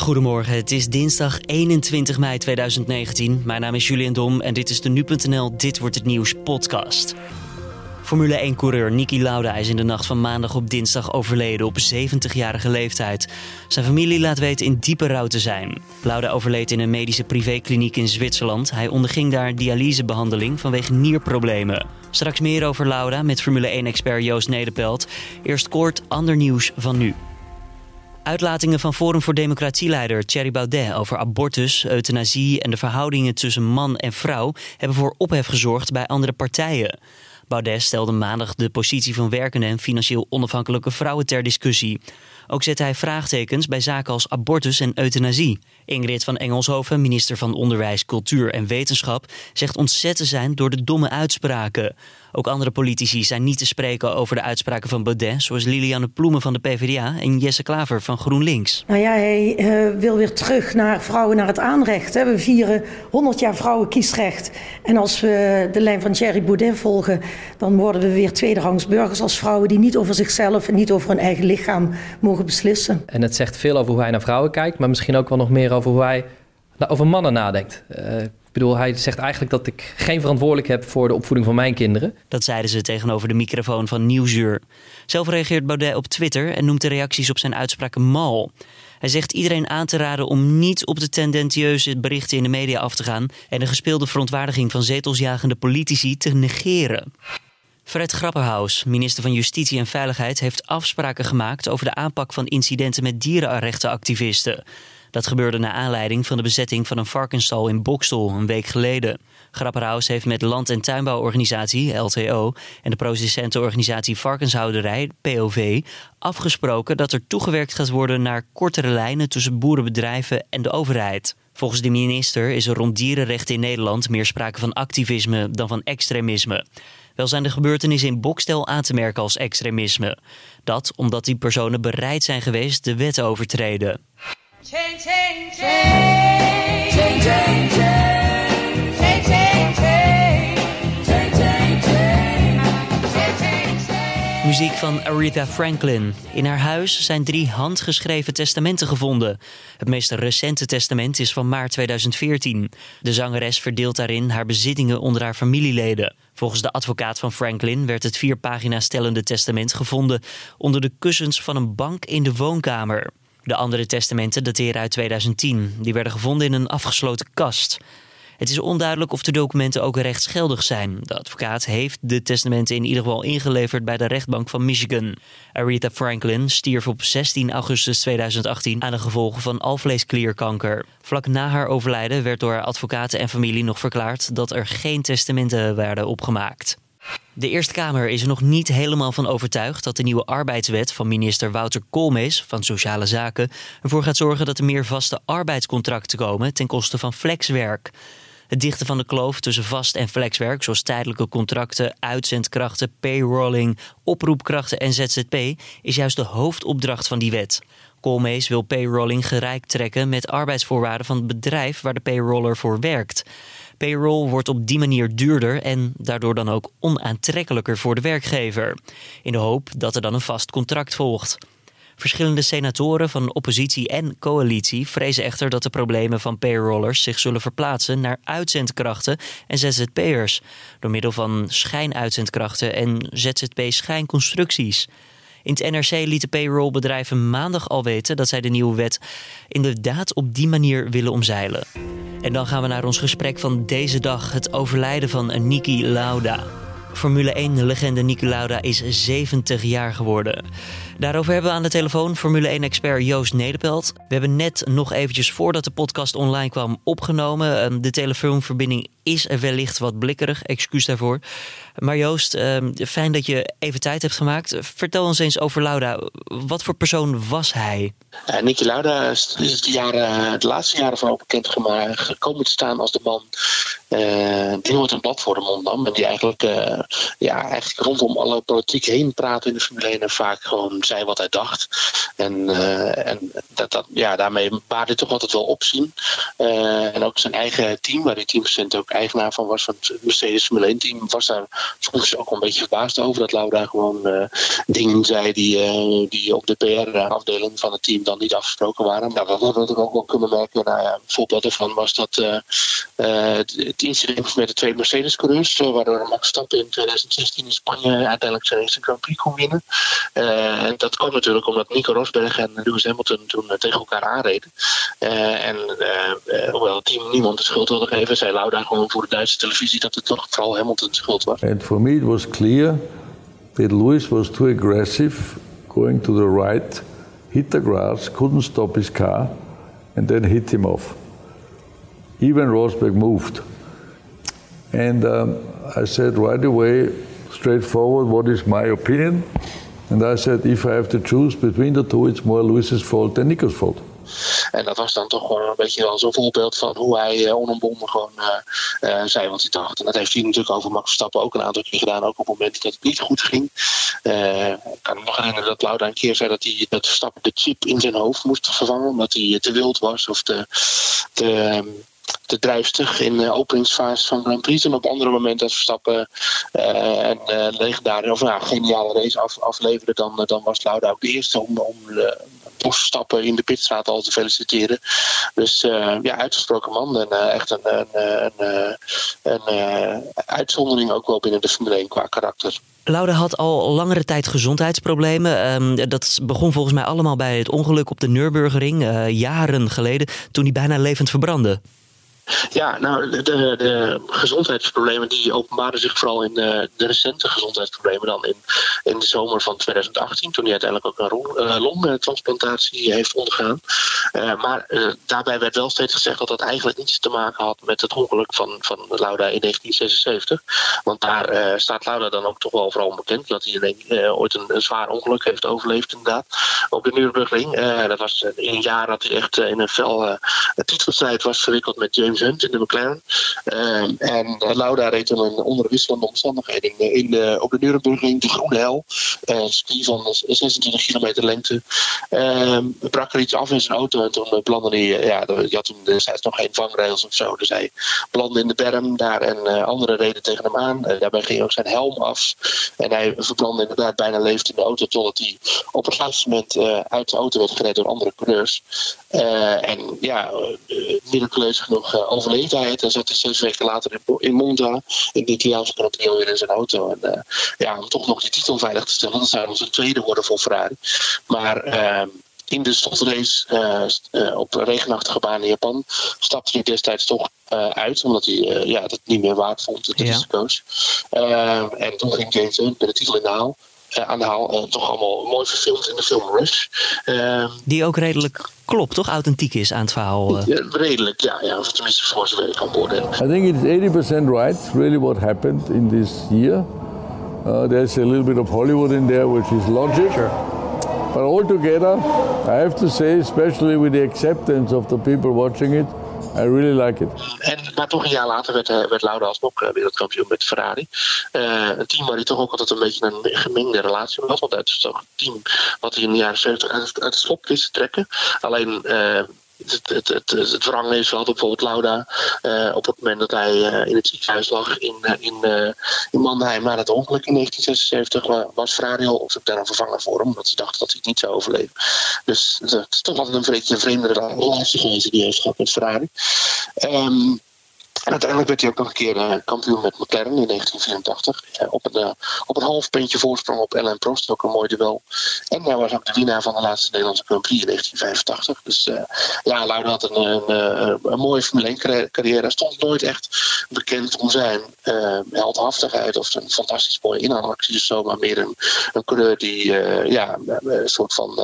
Goedemorgen, het is dinsdag 21 mei 2019. Mijn naam is Julian Dom en dit is de Nu.nl Dit Wordt Het Nieuws podcast. Formule 1-coureur Niki Lauda is in de nacht van maandag op dinsdag overleden op 70-jarige leeftijd. Zijn familie laat weten in diepe rouw te zijn. Lauda overleed in een medische privékliniek in Zwitserland. Hij onderging daar dialysebehandeling vanwege nierproblemen. Straks meer over Lauda met Formule 1-expert Joost Nederpelt. Eerst kort ander nieuws van nu. Uitlatingen van Forum voor Democratieleider Thierry Baudet over abortus, euthanasie en de verhoudingen tussen man en vrouw hebben voor ophef gezorgd bij andere partijen. Baudet stelde maandag de positie van werkende en financieel onafhankelijke vrouwen ter discussie. Ook zette hij vraagtekens bij zaken als abortus en euthanasie. Ingrid van Engelshoven, minister van Onderwijs, Cultuur en Wetenschap, zegt ontzet te zijn door de domme uitspraken. Ook andere politici zijn niet te spreken over de uitspraken van Baudet, zoals Liliane Ploemen van de PvdA en Jesse Klaver van GroenLinks. Nou ja, hij uh, wil weer terug naar vrouwen naar het aanrecht. Hè. We vieren 100 jaar vrouwenkiesrecht. En als we de lijn van Thierry Baudet volgen, dan worden we weer tweederangs burgers als vrouwen die niet over zichzelf en niet over hun eigen lichaam mogen beslissen. En het zegt veel over hoe hij naar vrouwen kijkt, maar misschien ook wel nog meer over hoe hij over mannen nadenkt. Uh, ik bedoel, hij zegt eigenlijk dat ik geen verantwoordelijk heb voor de opvoeding van mijn kinderen. Dat zeiden ze tegenover de microfoon van Nieuwsuur. Zelf reageert Baudet op Twitter en noemt de reacties op zijn uitspraken mal. Hij zegt iedereen aan te raden om niet op de tendentieuze berichten in de media af te gaan en de gespeelde verontwaardiging van zetelsjagende politici te negeren. Fred Grapperhaus, minister van Justitie en Veiligheid, heeft afspraken gemaakt over de aanpak van incidenten met dierenrechtenactivisten. Dat gebeurde na aanleiding van de bezetting van een varkenstal in Bokstel een week geleden. Grapperhaus heeft met Land- en Tuinbouworganisatie, LTO, en de producentenorganisatie Varkenshouderij, POV, afgesproken dat er toegewerkt gaat worden naar kortere lijnen tussen boerenbedrijven en de overheid. Volgens de minister is er rond dierenrechten in Nederland meer sprake van activisme dan van extremisme. Wel zijn de gebeurtenissen in Bokstel aan te merken als extremisme. Dat omdat die personen bereid zijn geweest de wet te overtreden. Change, change, change. Change, change, change. Change, change, change. Change, change, change. Muziek van Aretha Franklin. In haar huis zijn drie handgeschreven testamenten gevonden. Het meest recente testament is van maart 2014. De zangeres verdeelt daarin haar bezittingen onder haar familieleden. Volgens de advocaat van Franklin werd het vier pagina's stellende testament gevonden onder de kussens van een bank in de woonkamer. De andere testamenten dateren uit 2010. Die werden gevonden in een afgesloten kast. Het is onduidelijk of de documenten ook rechtsgeldig zijn. De advocaat heeft de testamenten in ieder geval ingeleverd bij de rechtbank van Michigan. Aretha Franklin stierf op 16 augustus 2018 aan de gevolgen van alvleesklierkanker. Vlak na haar overlijden werd door haar advocaten en familie nog verklaard dat er geen testamenten werden opgemaakt. De Eerste Kamer is er nog niet helemaal van overtuigd dat de nieuwe arbeidswet van minister Wouter Koolmees van Sociale Zaken ervoor gaat zorgen dat er meer vaste arbeidscontracten komen ten koste van flexwerk. Het dichten van de kloof tussen vast en flexwerk, zoals tijdelijke contracten, uitzendkrachten, payrolling, oproepkrachten en ZZP, is juist de hoofdopdracht van die wet. Koolmees wil payrolling gelijk trekken met arbeidsvoorwaarden van het bedrijf waar de payroller voor werkt. Payroll wordt op die manier duurder en daardoor dan ook onaantrekkelijker voor de werkgever. In de hoop dat er dan een vast contract volgt. Verschillende senatoren van oppositie en coalitie vrezen echter dat de problemen van payrollers zich zullen verplaatsen naar uitzendkrachten en ZZP'ers door middel van schijnuitzendkrachten en ZZP-schijnconstructies. In het NRC lieten payrollbedrijven maandag al weten dat zij de nieuwe wet inderdaad op die manier willen omzeilen. En dan gaan we naar ons gesprek van deze dag: het overlijden van Niki Lauda. Formule 1-legende Niki Lauda is 70 jaar geworden. Daarover hebben we aan de telefoon Formule 1-expert Joost Nederpelt. We hebben net nog eventjes voordat de podcast online kwam opgenomen. Ehm, de telefoonverbinding is wellicht wat blikkerig, excuus daarvoor. Maar Joost, ehm, fijn dat je even tijd hebt gemaakt. Vertel ons eens over Lauda. Wat voor persoon was hij? Uh, Niki Lauda is de, de laatste jaren vooral bekend gekomen te staan als de man uh, die nooit een blad voor de. En die eigenlijk, uh, ja, eigenlijk rondom alle politiek heen praat in de Formule 1 en vaak gewoon zei wat hij dacht. En, en dat, dat, ja, daarmee baarde toch altijd wel opzien. en ook zijn eigen team, waar hij teamcent ook eigenaar van was, van het Mercedes Formule 1 team, was daar soms ook een beetje verbaasd over dat Laura gewoon dingen zei die, die op de PR-afdeling van het team dan niet afgesproken waren. Dat had ik ook wel kunnen merken. Nou ja, een voorbeeld ervan was dat het incident met de twee Mercedes-coureurs, waardoor Max Verstappen in 2016 in Spanje uiteindelijk zijn eerste Grand Prix kon winnen. En dat kwam natuurlijk omdat Nico Rosberg en Lewis Hamilton toen uh, tegen elkaar aanreden. Uh, en hoewel het team niemand de schuld wilde geven, zei Lauda gewoon voor de Duitse televisie dat het toch vooral Hamilton de schuld was. And for me it was clear that Lewis was too aggressive, going to the right, hit the grass, couldn't stop his car, and then hit him off. Even Rosberg moved. And um, I said right away, straightforward, what is my opinion? And I said, if I have to choose between the two, it's more Louis's fault than Nico's fault. En dat was dan toch gewoon een beetje wel zo'n voorbeeld van hoe hij uh, gewoon uh, uh, zei wat hij dacht. En dat heeft hij natuurlijk over Max Verstappen ook een aantal keer gedaan. Ook op momenten dat het niet goed ging. ik kan me nog herinneren dat Lauda een keer zei dat hij dat Verstappen de chip in zijn hoofd moest vervangen. Omdat hij te wild was of te, te, te drijfstig in de openingsfase van Grand Prix. En op andere momenten dat Verstappen uh, een uh, legendare of nou, geniale race af, afleverde, dan, dan was Lauda ook de eerste om, om de Verstappen in de pitstraat al te feliciteren. Dus ja, uitgesproken man en echt een, een, een, een uitzondering ook wel binnen de Formule 1 qua karakter. Lauda had al langere tijd gezondheidsproblemen. Um, dat begon volgens mij allemaal bij het ongeluk op de Nürburgring, jaren geleden, toen hij bijna levend verbrandde. Ja, nou, de, de, gezondheidsproblemen die openbaren zich vooral in de, de, recente gezondheidsproblemen dan in, in de zomer van 2018, toen hij uiteindelijk ook een uh, longtransplantatie heeft ondergaan. Maar daarbij werd wel steeds gezegd dat dat eigenlijk niets te maken had met het ongeluk van, van Lauda in 1976. Want daar staat Lauda dan ook toch wel vooral bekend dat hij ooit een, een, zwaar ongeluk heeft overleefd inderdaad op de Nürburgring. dat was in een jaar dat hij echt in een fel titelstrijd was verwikkeld met James In de McLaren. Ehm, en Lauda reed een onder wisselende omstandigheden in, in de, op de Nürburgring, de Groene Hel. Een ski van 26 kilometer lengte. Uh, brak er iets af in zijn auto en toen belandde hij, eh, ja, je had toen destijds nog geen vangrails of zo. Dus hij belandde in de berm daar en uh, anderen reden tegen hem aan. Uh, daarbij ging ook zijn helm af. En hij verbrandde inderdaad bijna leeft in de auto totdat hij op een gegeven moment uit de auto werd gereden door andere coureurs. en ja, miraculeus genoeg overleefde hij het en zat hij zes weken later in Monza in de Italiaanse Grand Prix weer in zijn auto. En uh, ja, om toch nog die titel veilig te stellen, dat zou onze tweede worden voor Ferrari. Maar uh, in de slotrace uh, uh, op regenachtige baan in Japan stapte hij destijds toch uh, uit, omdat hij ja, dat niet meer waard vond, de ja. risico's. en toen ging James Hunt met de titel in de haal. Aan de haal toch allemaal mooi verfilmd in de film Rush. Die ook redelijk klopt, toch? Authentiek is aan het verhaal. Uh... Ja, redelijk, ja, ja. Of tenminste voor zover ik kan beoordelen. I think it's 80% right, really what happened in this year. Uh, there's a little bit of Hollywood in there, which is logic. Sure. But altogether, I have to say, especially with the acceptance of the people watching it, I really like it. En, maar toch een jaar later werd, uh, werd Lauda alsnog uh, wereldkampioen met Ferrari. Uh, een team waar hij toch ook altijd een beetje een gemengde relatie mee had. Want het is toch een team wat hij in de jaren 70 uit, uit het slop wist te trekken. Alleen het, het, het, het is wel bijvoorbeeld Lauda uh, op het moment dat hij uh, in het ziekenhuis lag in, uh, in, in Mannheim na het ongeluk in 1976 was Ferrari al op zoek naar een vervanger voor hem, omdat ze dachten dat hij het niet zou overleven. Dus het is toch een beetje een vreemde relatie geweest die heeft gehad met Ferrari. Um, en uiteindelijk werd hij ook nog een keer uh, kampioen met McLaren in 1984. Uh, op, een, uh, op half puntje voorsprong op Alain Prost, ook een mooi duel. En hij was ook de winnaar van de laatste Nederlandse Grand Prix in 1985. Dus ja, Lauda had een, een, een mooie Formule 1 carrière. Hij stond nooit echt bekend om zijn heldhaftigheid of een fantastisch mooie inhaalactie of zo. Maar meer een, een coureur die ja, een soort van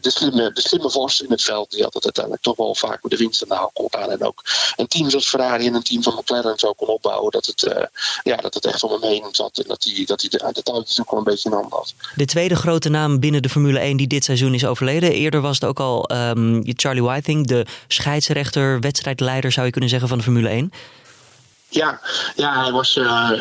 de, slimme, de slimme vos in het veld. Die had het uiteindelijk toch wel vaak met de winst aan de haal gaan. En ook een team zoals Ferrari en een team van McLaren zo kon opbouwen. Dat het, uh, ja, dat het echt om hem heen zat. En dat hij, dat hij de, de touwtjes ook wel een beetje in hand had. De tweede grote naam binnen de Formule 1 die dit seizoen is overleden. Eerder was het ook al um, Charlie Whiting, de scheidsrechter, wedstrijdleider zou je kunnen zeggen van de Formule 1. Ja, ja hij was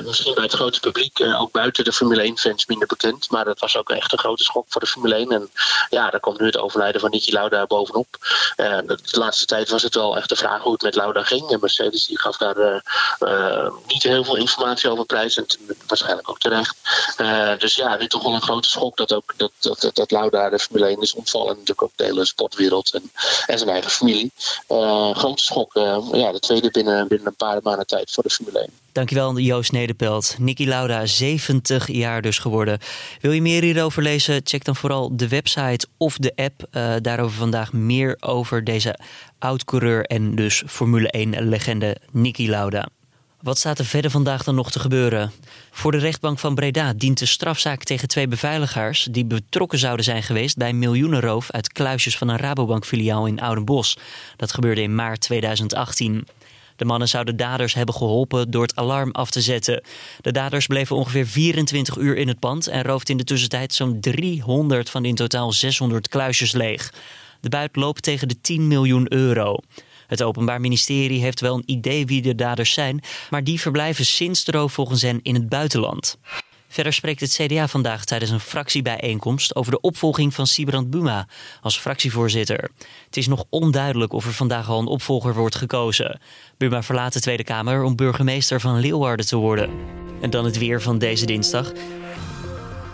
misschien bij het grote publiek, uh, ook buiten de Formule 1-fans, minder bekend. Maar dat was ook echt een grote schok voor de Formule 1. En ja, daar komt nu het overlijden van Niki Lauda bovenop. Uh, de, laatste tijd was het wel echt de vraag hoe het met Lauda ging. En Mercedes die gaf daar niet heel veel informatie over prijs. En waarschijnlijk ook terecht. dus ja, dit toch wel een grote schok dat ook dat, dat, dat, Lauda de Formule 1 is ontvallen. En natuurlijk ook de hele sportwereld en, en zijn eigen familie. grote schok. ja, de tweede binnen, binnen een paar maanden tijd voor de Formule 1. Dankjewel Joost Nederpelt. Niki Lauda, 70 jaar dus geworden. Wil je meer hierover lezen? Check dan vooral de website of de app. Uh, daarover vandaag meer over deze oud-coureur en dus Formule 1-legende Niki Lauda. Wat staat er verder vandaag dan nog te gebeuren? Voor de rechtbank van Breda dient de strafzaak tegen twee beveiligers... die betrokken zouden zijn geweest bij miljoenenroof... uit kluisjes van een Rabobank-filiaal in Oudenbosch. Dat gebeurde in maart 2018. De mannen zouden daders hebben geholpen door het alarm af te zetten. De daders bleven ongeveer 24 uur in het pand en roofden in de tussentijd zo'n 300 van in totaal 600 kluisjes leeg. De buit loopt tegen de 10 miljoen euro. Het Openbaar Ministerie heeft wel een idee wie de daders zijn, maar die verblijven sinds de roof volgens hen in het buitenland. Verder spreekt het CDA vandaag tijdens een fractiebijeenkomst over de opvolging van Sibrand Buma als fractievoorzitter. Het is nog onduidelijk of er vandaag al een opvolger wordt gekozen. Buma verlaat de Tweede Kamer om burgemeester van Leeuwarden te worden. En dan het weer van deze dinsdag.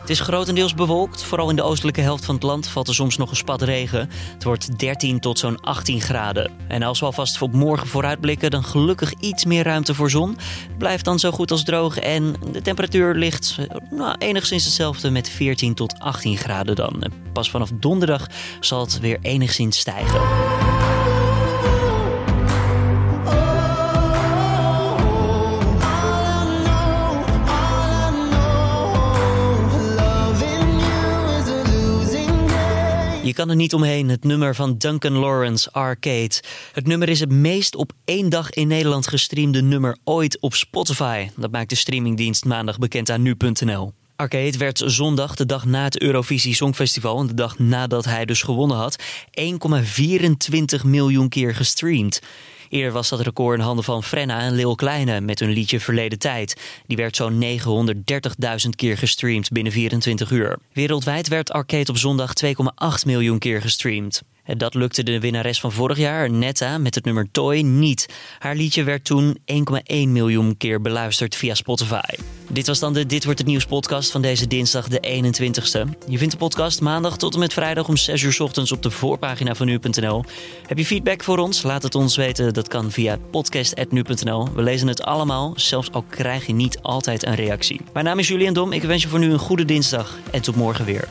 Het is grotendeels bewolkt. Vooral in de oostelijke helft van het land valt er soms nog een spat regen. Het wordt 13 tot zo'n 18 graden. En als we alvast op morgen vooruitblikken, dan gelukkig iets meer ruimte voor zon. Het blijft dan zo goed als droog en de temperatuur ligt nou, enigszins hetzelfde met 14 tot 18 graden dan. Pas vanaf donderdag zal het weer enigszins stijgen. Kan er niet omheen, het nummer van Duncan Lawrence, Arcade. Het nummer is het meest op één dag in Nederland gestreamde nummer ooit op Spotify. Dat maakt de streamingdienst maandag bekend aan nu.nl. Arcade werd zondag, de dag na het Eurovisie Songfestival en de dag nadat hij dus gewonnen had, 1,24 miljoen keer gestreamd. Eerder was dat record in handen van Frenna en Lil Kleine met hun liedje Verleden Tijd. Die werd zo'n 930.000 keer gestreamd binnen 24 uur. Wereldwijd werd Arcade op zondag 2,8 miljoen keer gestreamd. Dat lukte de winnares van vorig jaar, Netta, met het nummer Toy niet. Haar liedje werd toen 1,1 miljoen keer beluisterd via Spotify. Dit was dan de Dit Wordt Het Nieuws podcast van deze dinsdag de 21ste. Je vindt de podcast maandag tot en met vrijdag om 6 uur ochtends op de voorpagina van nu.nl. Heb je feedback voor ons? Laat het ons weten. Dat kan via podcast.nu.nl. We lezen het allemaal, zelfs al krijg je niet altijd een reactie. Mijn naam is Julian Dom. Ik wens je voor nu een goede dinsdag en tot morgen weer.